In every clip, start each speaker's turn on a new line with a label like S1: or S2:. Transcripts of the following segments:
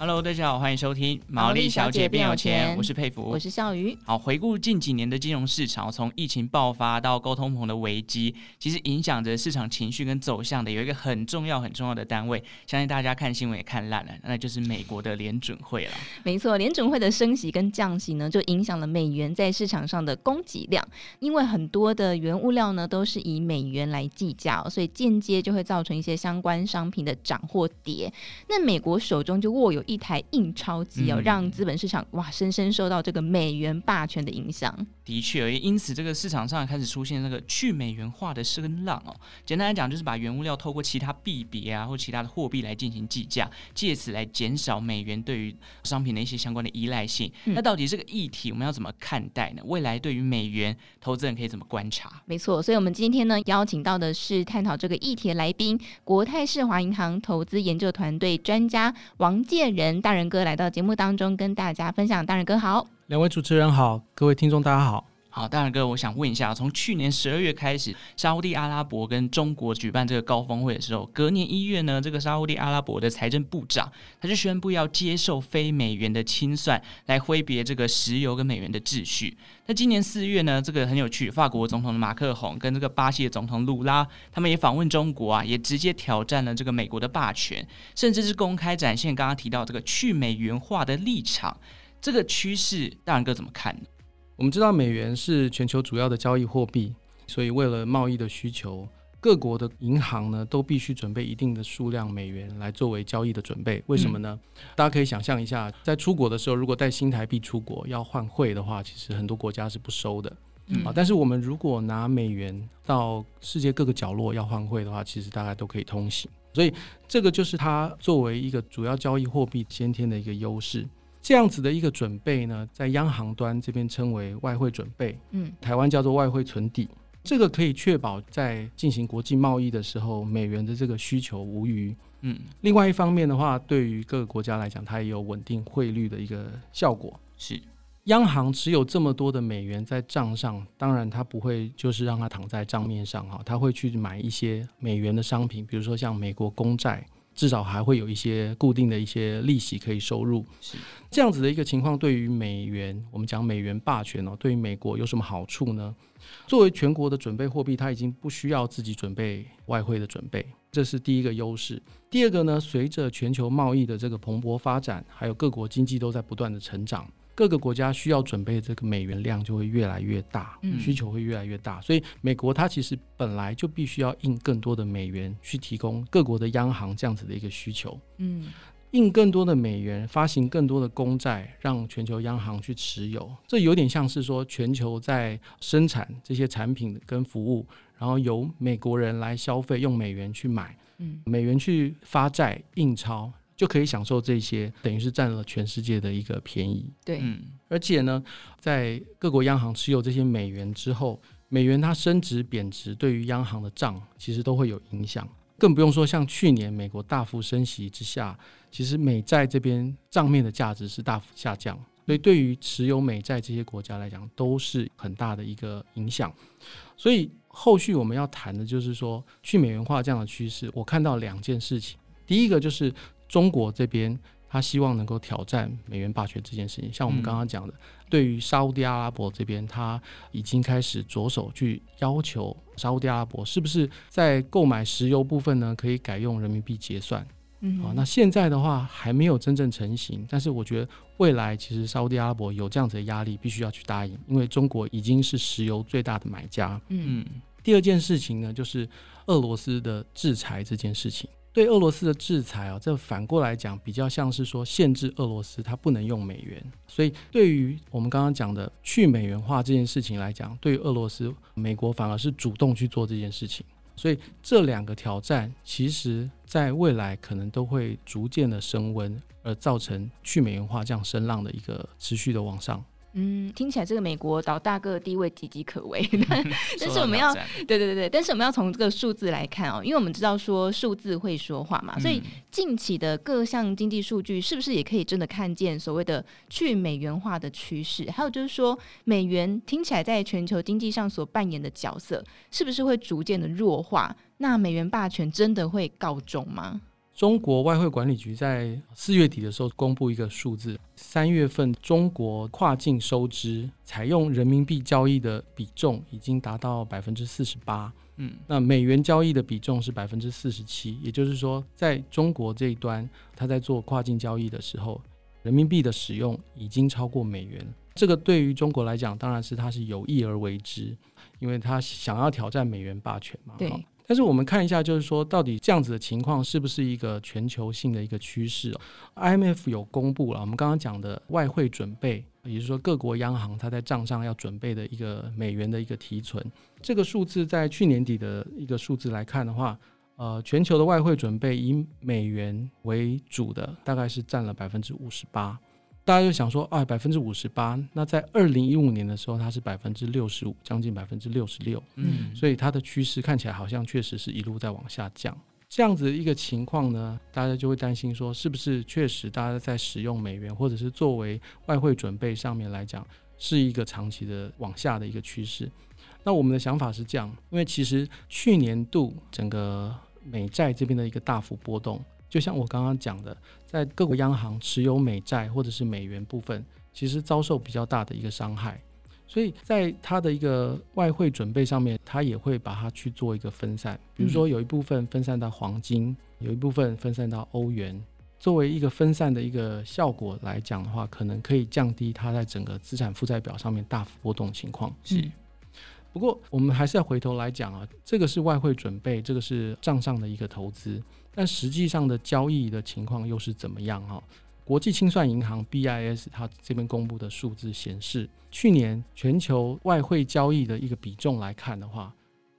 S1: Hello，大家好，欢迎收听《毛利小姐变有钱》，我是佩服，
S2: 我是笑鱼。
S1: 好，回顾近几年的金融市场，从疫情爆发到高通膨的危机，其实影响着市场情绪跟走向的有一个很重要、很重要的单位，相信大家看新闻也看烂了，那就是美国的联准会了。
S2: 没错，联准会的升息跟降息呢，就影响了美元在市场上的供给量，因为很多的原物料呢都是以美元来计价，所以间接就会造成一些相关商品的涨或跌。那美国手中就握有。一台印钞机哦，让资本市场哇深深受到这个美元霸权的影响。
S1: 的确，也因此这个市场上开始出现那个去美元化的声浪哦。简单来讲，就是把原物料透过其他币别啊或其他的货币来进行计价，借此来减少美元对于商品的一些相关的依赖性。嗯、那到底这个议题我们要怎么看待呢？未来对于美元投资人可以怎么观察？
S2: 没错，所以我们今天呢邀请到的是探讨这个议题的来宾，国泰世华银行投资研究团队专家王建仁。大仁哥来到节目当中跟大家分享，大仁哥好，
S3: 两位主持人好，各位听众大家好。
S1: 好，大仁哥，我想问一下，从去年十二月开始，沙乌地阿拉伯跟中国举办这个高峰会的时候，隔年一月呢，这个沙乌地阿拉伯的财政部长他就宣布要接受非美元的清算，来挥别这个石油跟美元的秩序。那今年四月呢，这个很有趣，法国总统马克宏跟这个巴西的总统鲁拉，他们也访问中国啊，也直接挑战了这个美国的霸权，甚至是公开展现刚刚提到这个去美元化的立场。这个趋势，大仁哥怎么看呢？
S3: 我们知道美元是全球主要的交易货币，所以为了贸易的需求，各国的银行呢都必须准备一定的数量美元来作为交易的准备。为什么呢？嗯、大家可以想象一下，在出国的时候，如果带新台币出国要换汇的话，其实很多国家是不收的。嗯、啊，但是我们如果拿美元到世界各个角落要换汇的话，其实大概都可以通行。所以这个就是它作为一个主要交易货币先天的一个优势。这样子的一个准备呢，在央行端这边称为外汇准备，嗯，台湾叫做外汇存底，这个可以确保在进行国际贸易的时候，美元的这个需求无虞，嗯。另外一方面的话，对于各个国家来讲，它也有稳定汇率的一个效果。
S1: 是，
S3: 央行持有这么多的美元在账上，当然它不会就是让它躺在账面上哈，它会去买一些美元的商品，比如说像美国公债。至少还会有一些固定的一些利息可以收入，是这样子的一个情况。对于美元，我们讲美元霸权哦，对于美国有什么好处呢？作为全国的准备货币，它已经不需要自己准备外汇的准备，这是第一个优势。第二个呢，随着全球贸易的这个蓬勃发展，还有各国经济都在不断的成长。各个国家需要准备的这个美元量就会越来越大，需求会越来越大，所以美国它其实本来就必须要印更多的美元去提供各国的央行这样子的一个需求。嗯，印更多的美元，发行更多的公债，让全球央行去持有，这有点像是说全球在生产这些产品跟服务，然后由美国人来消费，用美元去买，嗯，美元去发债印钞。就可以享受这些，等于是占了全世界的一个便宜。
S2: 对，
S3: 嗯，而且呢，在各国央行持有这些美元之后，美元它升值贬值，对于央行的账其实都会有影响。更不用说像去年美国大幅升息之下，其实美债这边账面的价值是大幅下降，所以对于持有美债这些国家来讲，都是很大的一个影响。所以后续我们要谈的就是说，去美元化这样的趋势，我看到两件事情，第一个就是。中国这边，他希望能够挑战美元霸权这件事情。像我们刚刚讲的，嗯、对于沙乌地阿拉伯这边，他已经开始着手去要求沙乌地阿拉伯是不是在购买石油部分呢，可以改用人民币结算。嗯哼，好，那现在的话还没有真正成型，但是我觉得未来其实沙乌地阿拉伯有这样子的压力，必须要去答应，因为中国已经是石油最大的买家。嗯，第二件事情呢，就是俄罗斯的制裁这件事情。对俄罗斯的制裁啊，这反过来讲，比较像是说限制俄罗斯它不能用美元。所以对于我们刚刚讲的去美元化这件事情来讲，对于俄罗斯，美国反而是主动去做这件事情。所以这两个挑战，其实在未来可能都会逐渐的升温，而造成去美元化这样声浪的一个持续的往上。
S2: 嗯，听起来这个美国老大哥的地位岌岌可危，但但是我们要对对对，但是我们要从这个数字来看哦，因为我们知道说数字会说话嘛，所以近期的各项经济数据是不是也可以真的看见所谓的去美元化的趋势？还有就是说，美元听起来在全球经济上所扮演的角色，是不是会逐渐的弱化？那美元霸权真的会告终吗？
S3: 中国外汇管理局在四月底的时候公布一个数字，三月份中国跨境收支采用人民币交易的比重已经达到百分之四十八，嗯，那美元交易的比重是百分之四十七，也就是说，在中国这一端，他在做跨境交易的时候，人民币的使用已经超过美元。这个对于中国来讲，当然是他是有意而为之，因为他想要挑战美元霸权嘛。
S2: 对。
S3: 但是我们看一下，就是说，到底这样子的情况是不是一个全球性的一个趋势？IMF 有公布了，我们刚刚讲的外汇准备，也就是说各国央行它在账上要准备的一个美元的一个提存，这个数字在去年底的一个数字来看的话，呃，全球的外汇准备以美元为主的，大概是占了百分之五十八。大家就想说，啊，百分之五十八，那在二零一五年的时候，它是百分之六十五，将近百分之六十六，嗯，所以它的趋势看起来好像确实是一路在往下降。这样子的一个情况呢，大家就会担心说，是不是确实大家在使用美元或者是作为外汇准备上面来讲，是一个长期的往下的一个趋势？那我们的想法是这样，因为其实去年度整个美债这边的一个大幅波动。就像我刚刚讲的，在各国央行持有美债或者是美元部分，其实遭受比较大的一个伤害，所以在它的一个外汇准备上面，它也会把它去做一个分散。比如说有一部分分散到黄金，有一部分分散到欧元，作为一个分散的一个效果来讲的话，可能可以降低它在整个资产负债表上面大幅波动情况。是。不过我们还是要回头来讲啊，这个是外汇准备，这个是账上的一个投资。但实际上的交易的情况又是怎么样哈？国际清算银行 BIS 它这边公布的数字显示，去年全球外汇交易的一个比重来看的话，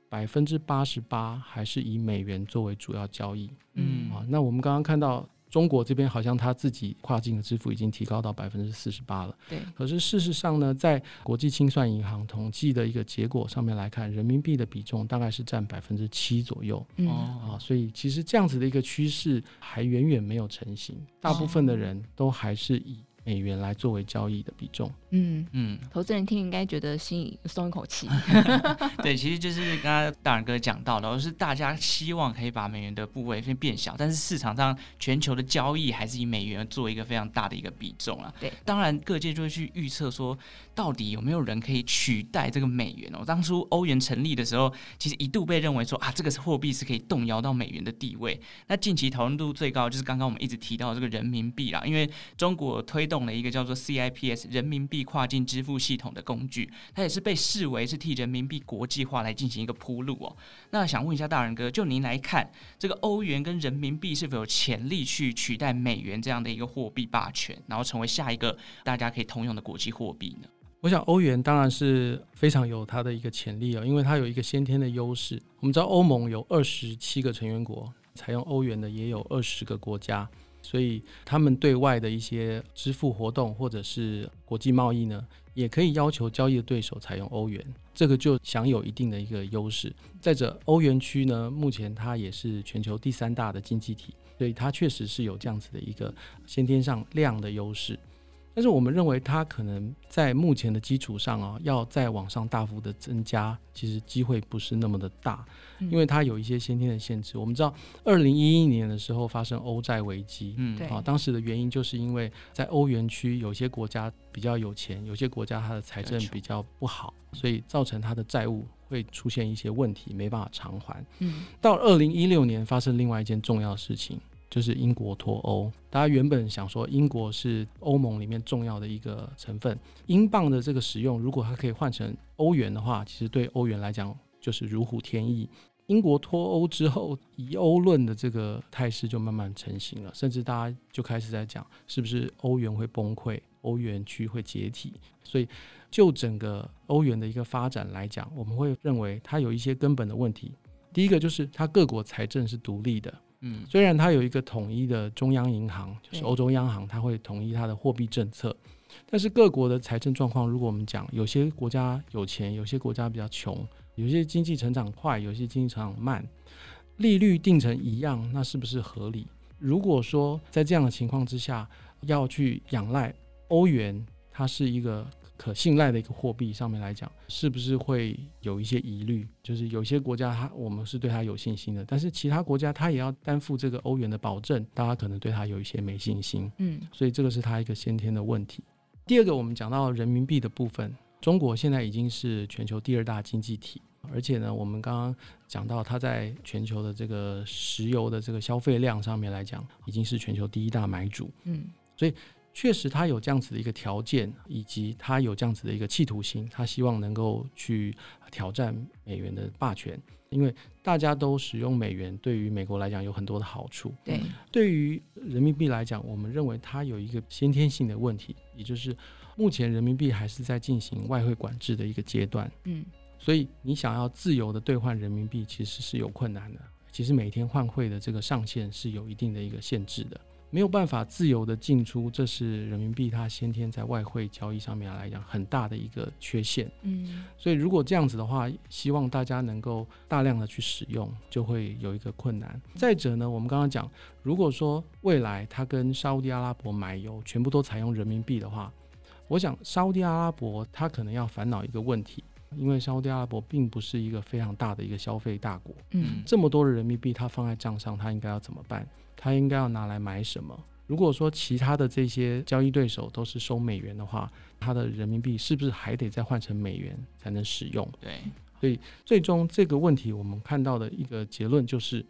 S3: 百分之八十八还是以美元作为主要交易。嗯啊，那我们刚刚看到。中国这边好像他自己跨境的支付已经提高到百分之四十八了。对。可是事实上呢，在国际清算银行统计的一个结果上面来看，人民币的比重大概是占百分之七左右。嗯。啊，所以其实这样子的一个趋势还远远没有成型，大部分的人都还是以美元来作为交易的比重。嗯
S2: 嗯，投资人听应该觉得心里松一口气。
S1: 对，其实就是刚刚大仁哥讲到的，而是大家希望可以把美元的部位先变小，但是市场上全球的交易还是以美元做一个非常大的一个比重啊。对，当然各界就会去预测说，到底有没有人可以取代这个美元哦？当初欧元成立的时候，其实一度被认为说啊，这个货币是可以动摇到美元的地位。那近期讨论度最高就是刚刚我们一直提到这个人民币啦，因为中国推动了一个叫做 CIPS 人民币。跨境支付系统的工具，它也是被视为是替人民币国际化来进行一个铺路哦。那想问一下大仁哥，就您来看，这个欧元跟人民币是否有潜力去取代美元这样的一个货币霸权，然后成为下一个大家可以通用的国际货币呢？
S3: 我想欧元当然是非常有它的一个潜力哦，因为它有一个先天的优势。我们知道欧盟有二十七个成员国，采用欧元的也有二十个国家。所以，他们对外的一些支付活动或者是国际贸易呢，也可以要求交易的对手采用欧元，这个就享有一定的一个优势。再者，欧元区呢，目前它也是全球第三大的经济体，所以它确实是有这样子的一个先天上量的优势。但是我们认为它可能在目前的基础上啊，要再往上大幅的增加，其实机会不是那么的大，因为它有一些先天的限制。我们知道，二零一一年的时候发生欧债危机，嗯，啊，当时的原因就是因为在欧元区有些国家比较有钱，有些国家它的财政比较不好，所以造成它的债务会出现一些问题，没办法偿还。嗯，到二零一六年发生另外一件重要的事情。就是英国脱欧，大家原本想说英国是欧盟里面重要的一个成分，英镑的这个使用，如果它可以换成欧元的话，其实对欧元来讲就是如虎添翼。英国脱欧之后，以欧论的这个态势就慢慢成型了，甚至大家就开始在讲，是不是欧元会崩溃，欧元区会解体。所以，就整个欧元的一个发展来讲，我们会认为它有一些根本的问题。第一个就是它各国财政是独立的。
S1: 嗯，
S3: 虽然它有一个统一的中央银行，就是欧洲央行，它会统一它的货币政策，但是各国的财政状况，如果我们讲，有些国家有钱，有些国家比较穷，有些经济成长快，有些经济成长慢，利率定成一样，那是不是合理？如果说在这样的情况之下，要去仰赖欧元，它是一个。可信赖的一个货币上面来讲，是不是会有一些疑虑？就是有些国家它我们是对它有信心的，但是其他国家它也要担负这个欧元的保证，大家可能对它有一些没信心。嗯，所以这个是它一个先天的问题。第二个，我们讲到人民币的部分，中国现在已经是全球第二大经济体，而且呢，我们刚刚讲到它在全球的这个石油的这个消费量上面来讲，已经是全球第一大买主。嗯，所以。确实，他有这样子的一个条件，以及他有这样子的一个企图心，他希望能够去挑战美元的霸权。因为大家都使用美元，对于美国来讲有很多的好处。对，对于人民币来讲，我们认为它有一个先天性的问题，也就是目前人民币还是在进行外汇管制的一个阶段。嗯，所以你想要自由的兑换人民币，其实是有困难的。其实每天换汇的这个上限是有一定的一个限制的。没有办法自由的进出，这是人民币它先天在外汇交易上面来讲很大的一个缺陷。嗯，所以如果这样子的话，希望大家能够大量的去使用，就会有一个困难。再者呢，我们刚刚讲，如果说未来它跟沙乌地阿拉伯买油全部都采用人民币的话，我想沙乌地阿拉伯它可能要烦恼一个问题，因为沙乌地阿拉伯并不是一个非常大的一个消费大国。嗯，这么多的人民币它放在账上，它应该要怎么办？他应该要拿来买什么？如果说其他的这些交易对手都是收美元的话，他的人民币是不是还得再换成美元才能使用？
S1: 对，
S3: 所以最终这个问题，我们看到的一个结论就是，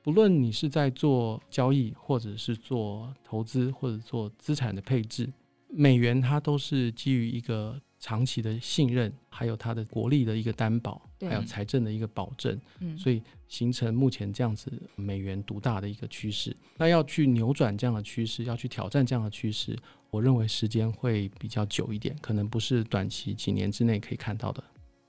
S3: 不论你是在做交易，或者是做投资，或者做资产的配置，美元它都是基于一个。长期的信任，还有它的国力的一个担保，还有财政的一个保证，嗯，所以形成目前这样子美元独大的一个趋势。那要去扭转这样的趋势，要去挑战这样的趋势，我认为时间会比较久一点，可能不是短期几年之内可以看到的。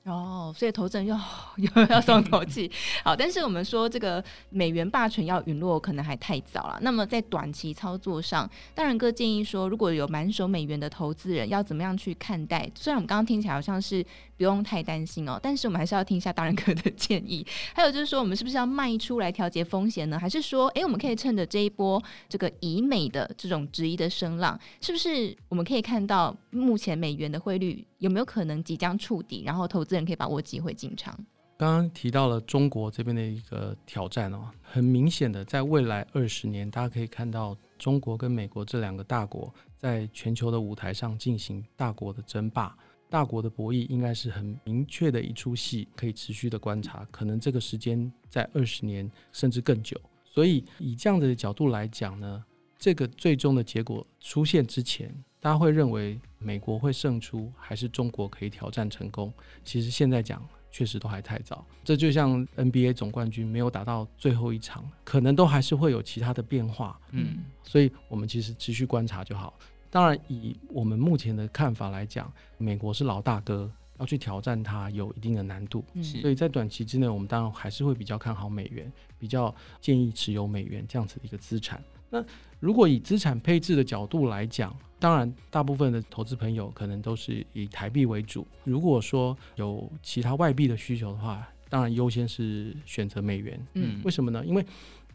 S2: 哦，所以投资人又 又要松口气。好，但是我们说这个美元霸权要陨落，可能还太早了。那么在短期操作上，大仁哥建议说，如果有满手美元的投资人，要怎么样去看待？虽然我们刚刚听起来好像是不用太担心哦，但是我们还是要听一下大仁哥的 建议。还有就是说，我们是不是要卖出来调节风险呢？还是说，诶，我们可以趁着这一波这个以美的这种质疑的声浪，是不是我们可以看到目前美元的汇率？有没有可能即将触底，然后投资人可以把握机会进场？
S3: 刚刚提到了中国这边的一个挑战哦，很明显的，在未来二十年，大家可以看到中国跟美国这两个大国在全球的舞台上进行大国的争霸，大国的博弈应该是很明确的一出戏，可以持续的观察，可能这个时间在二十年甚至更久。所以以这样的角度来讲呢，这个最终的结果出现之前。大家会认为美国会胜出，还是中国可以挑战成功？其实现在讲确实都还太早。这就像 NBA 总冠军没有打到最后一场，可能都还是会有其他的变化。嗯，所以我们其实持续观察就好。当然，以我们目前的看法来讲，美国是老大哥，要去挑战它有一定的难度。嗯，所以在短期之内，我们当然还是会比较看好美元，比较建议持有美元这样子的一个资产。那如果以资产配置的角度来讲，当然，大部分的投资朋友可能都是以台币为主。如果说有其他外币的需求的话，当然优先是选择美元。嗯，为什么呢？因为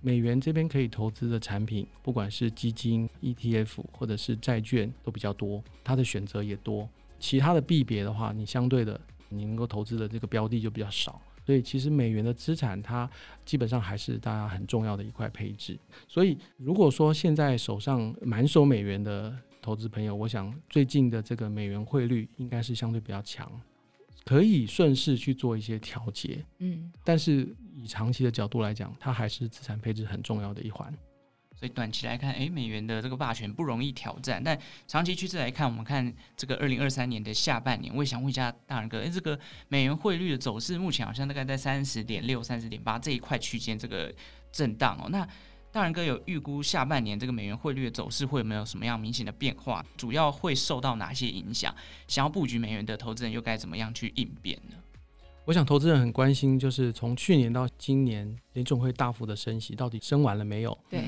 S3: 美元这边可以投资的产品，不管是基金、ETF 或者是债券都比较多，它的选择也多。其他的币别的话，你相对的你能够投资的这个标的就比较少。所以其实美元的资产，它基本上还是大家很重要的一块配置。所以如果说现在手上满手美元的投资朋友，我想最近的这个美元汇率应该是相对比较强，可以顺势去做一些调节。嗯，但是以长期的角度来讲，它还是资产配置很重要的一环。
S1: 所以短期来看，诶，美元的这个霸权不容易挑战。但长期趋势来看，我们看这个二零二三年的下半年，我也想问一下大仁哥，诶，这个美元汇率的走势目前好像大概在三十点六、三十点八这一块区间这个震荡哦。那大仁哥有预估下半年这个美元汇率的走势会有没有什么样明显的变化？主要会受到哪些影响？想要布局美元的投资人又该怎么样去应变呢？
S3: 我想投资人很关心，就是从去年到今年，联总会大幅的升息，到底升完了没有？
S2: 对，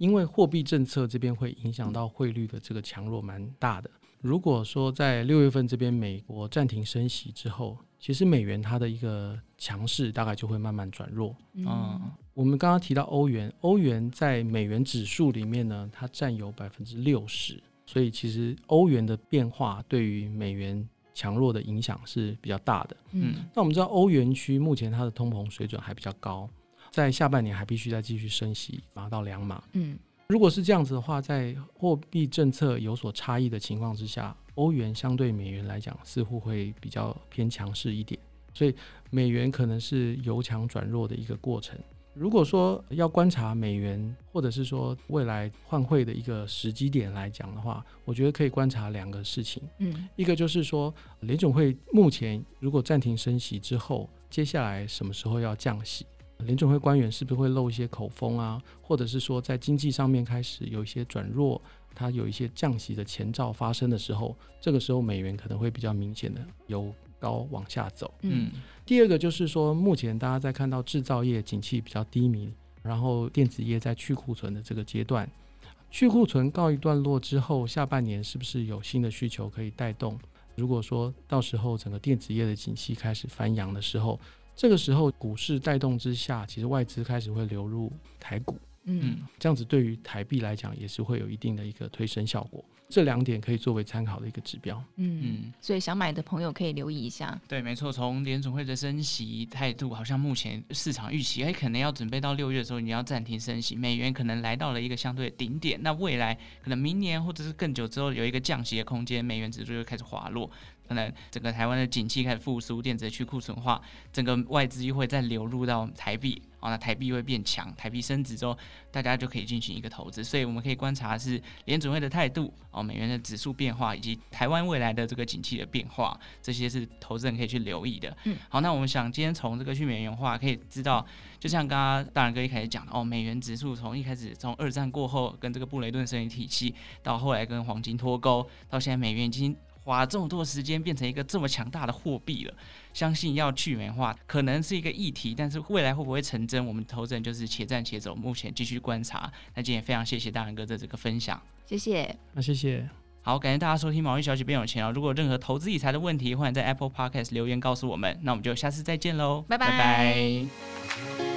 S3: 因为货币政策这边会影响到汇率的这个强弱蛮大的。如果说在六月份这边美国暂停升息之后，其实美元它的一个强势大概就会慢慢转弱。
S1: 嗯，
S3: 我们刚刚提到欧元，欧元在美元指数里面呢，它占有百分之六十，所以其实欧元的变化对于美元强弱的影响是比较大的。
S1: 嗯，
S3: 那我们知道欧元区目前它的通膨水准还比较高，在下半年还必须再继续升息，达到两码。
S2: 嗯，
S3: 如果是这样子的话，在货币政策有所差异的情况之下，欧元相对美元来讲，似乎会比较偏强势一点，所以美元可能是由强转弱的一个过程。如果说要观察美元，或者是说未来换汇的一个时机点来讲的话，我觉得可以观察两个事情。
S2: 嗯，
S3: 一个就是说，联总会目前如果暂停升息之后，接下来什么时候要降息？联准会官员是不是会漏一些口风啊？或者是说，在经济上面开始有一些转弱？它有一些降息的前兆发生的时候，这个时候美元可能会比较明显的由高往下走。
S1: 嗯，
S3: 第二个就是说，目前大家在看到制造业景气比较低迷，然后电子业在去库存的这个阶段，去库存告一段落之后，下半年是不是有新的需求可以带动？如果说到时候整个电子业的景气开始翻扬的时候，这个时候股市带动之下，其实外资开始会流入台股。
S2: 嗯，
S3: 这样子对于台币来讲也是会有一定的一个推升效果，这两点可以作为参考的一个指标。
S2: 嗯
S1: 嗯，
S2: 所以想买的朋友可以留意一下。
S1: 对，没错，从联总会的升息态度，好像目前市场预期，哎，可能要准备到六月的时候，你要暂停升息，美元可能来到了一个相对的顶点。那未来可能明年或者是更久之后有一个降息的空间，美元指数就开始滑落。可能整个台湾的景气开始复苏，电子去库存化，整个外资又会再流入到台币，哦，那台币会变强，台币升值之后，大家就可以进行一个投资。所以我们可以观察是联准会的态度，哦，美元的指数变化，以及台湾未来的这个景气的变化，这些是投资人可以去留意的。
S2: 嗯，
S1: 好，那我们想今天从这个去美元化可以知道，就像刚刚大仁哥一开始讲的，哦，美元指数从一开始从二战过后跟这个布雷顿森林体系，到后来跟黄金脱钩，到现在美元已经。花这么多时间变成一个这么强大的货币了，相信要去美元化可能是一个议题，但是未来会不会成真，我们投资人就是且战且走，目前继续观察。那今天也非常谢谢大仁哥的这个分享，
S2: 谢谢。
S3: 那谢谢，
S1: 好，感谢大家收听《毛利小姐变有钱》哦。如果有任何投资理财的问题，欢迎在 Apple Podcast 留言告诉我们。那我们就下次再见喽，
S2: 拜拜。
S1: 拜拜。